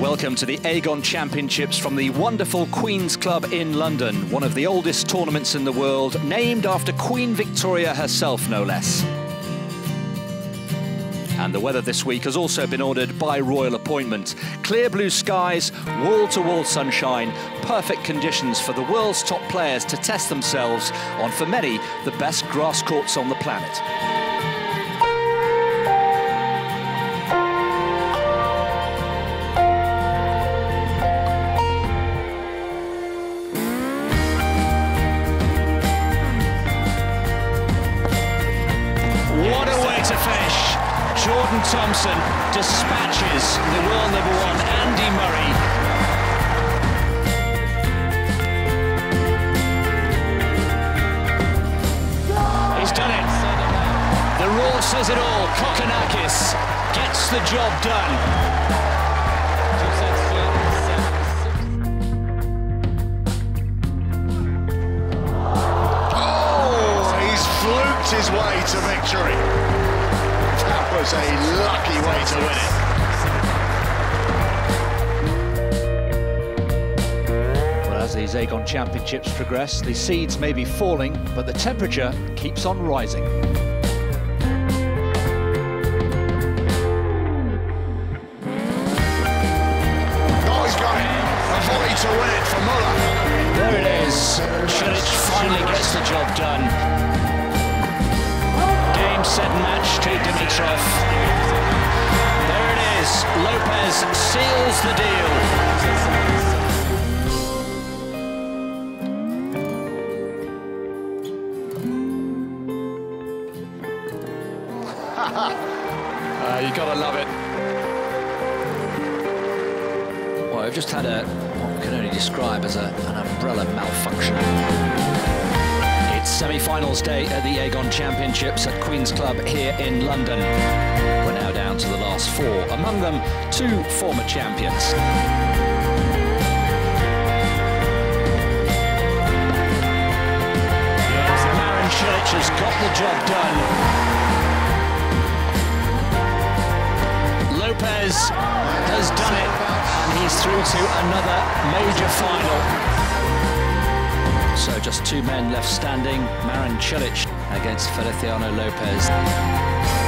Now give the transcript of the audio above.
Welcome to the Aegon Championships from the wonderful Queen's Club in London, one of the oldest tournaments in the world, named after Queen Victoria herself, no less. And the weather this week has also been ordered by royal appointment. Clear blue skies, wall-to-wall -wall sunshine, perfect conditions for the world's top players to test themselves on, for many, the best grass courts on the planet. Jordan Thompson dispatches the world number one, Andy Murray. He's done it. The raw says it all. Kokkinakis gets the job done. Oh, he's fluked his way to victory was a lucky way to win it. Well, as these Aegon Championships progress, the seeds may be falling, but the temperature keeps on rising. Oh, to win it for Muller. There it is. Cilic finally gets the job done Game, set match to Dimitrov. There it is. Lopez seals the deal. uh, you gotta love it. Well, I've just had a what we can only describe as a, an umbrella malfunction semi-finals day at the Aegon Championships at Queen's Club here in London. We're now down to the last four, among them two former champions. Marin Cilic has got the job done. Lopez has done it, and he's through to another major final. So just two men left standing, Marin Cilic against Feliciano Lopez.